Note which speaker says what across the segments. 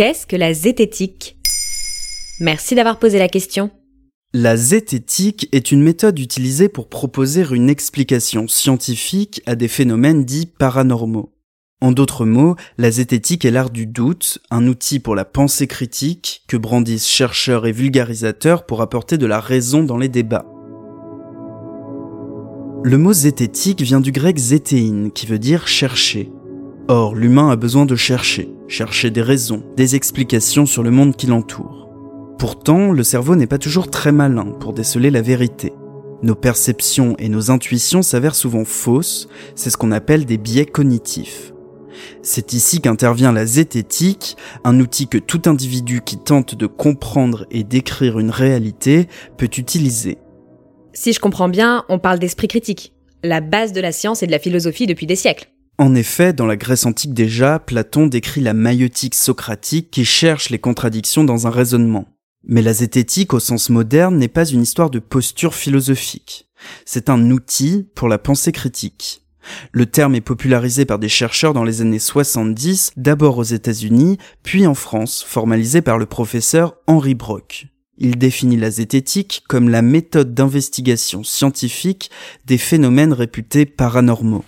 Speaker 1: Qu'est-ce que la zététique? Merci d'avoir posé la question.
Speaker 2: La zététique est une méthode utilisée pour proposer une explication scientifique à des phénomènes dits paranormaux. En d'autres mots, la zététique est l'art du doute, un outil pour la pensée critique que brandissent chercheurs et vulgarisateurs pour apporter de la raison dans les débats. Le mot zététique vient du grec zétéine, qui veut dire chercher. Or, l'humain a besoin de chercher, chercher des raisons, des explications sur le monde qui l'entoure. Pourtant, le cerveau n'est pas toujours très malin pour déceler la vérité. Nos perceptions et nos intuitions s'avèrent souvent fausses, c'est ce qu'on appelle des biais cognitifs. C'est ici qu'intervient la zététique, un outil que tout individu qui tente de comprendre et d'écrire une réalité peut utiliser.
Speaker 1: Si je comprends bien, on parle d'esprit critique, la base de la science et de la philosophie depuis des siècles.
Speaker 2: En effet, dans la Grèce antique déjà, Platon décrit la maïotique socratique qui cherche les contradictions dans un raisonnement. Mais la zététique au sens moderne n'est pas une histoire de posture philosophique. C'est un outil pour la pensée critique. Le terme est popularisé par des chercheurs dans les années 70, d'abord aux États-Unis, puis en France, formalisé par le professeur Henri Brock. Il définit la zététique comme la méthode d'investigation scientifique des phénomènes réputés paranormaux.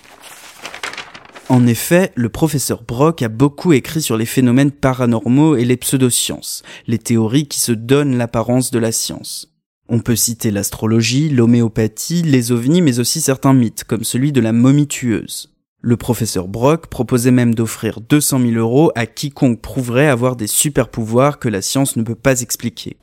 Speaker 2: En effet, le professeur Brock a beaucoup écrit sur les phénomènes paranormaux et les pseudosciences, les théories qui se donnent l'apparence de la science. On peut citer l'astrologie, l'homéopathie, les ovnis, mais aussi certains mythes, comme celui de la momie tueuse. Le professeur Brock proposait même d'offrir 200 000 euros à quiconque prouverait avoir des super pouvoirs que la science ne peut pas expliquer.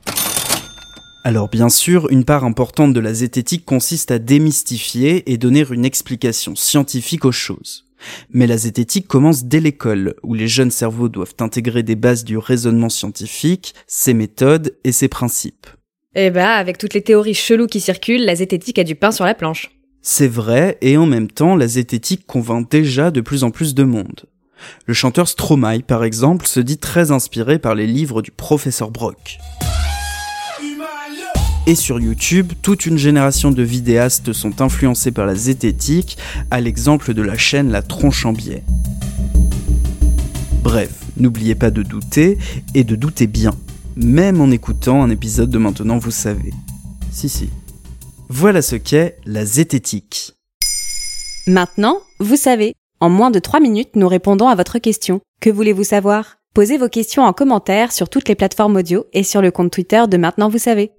Speaker 2: Alors bien sûr, une part importante de la zététique consiste à démystifier et donner une explication scientifique aux choses. Mais la zététique commence dès l'école, où les jeunes cerveaux doivent intégrer des bases du raisonnement scientifique, ses méthodes et ses principes.
Speaker 1: Eh bah, avec toutes les théories cheloues qui circulent, la zététique a du pain sur la planche.
Speaker 2: C'est vrai, et en même temps, la zététique convainc déjà de plus en plus de monde. Le chanteur Stromae, par exemple, se dit très inspiré par les livres du professeur Brock. Et sur YouTube, toute une génération de vidéastes sont influencés par la zététique, à l'exemple de la chaîne La Tronche en Biais. Bref, n'oubliez pas de douter, et de douter bien, même en écoutant un épisode de Maintenant vous savez. Si si. Voilà ce qu'est la zététique.
Speaker 1: Maintenant, vous savez. En moins de 3 minutes, nous répondons à votre question. Que voulez-vous savoir? Posez vos questions en commentaire sur toutes les plateformes audio et sur le compte Twitter de Maintenant vous savez.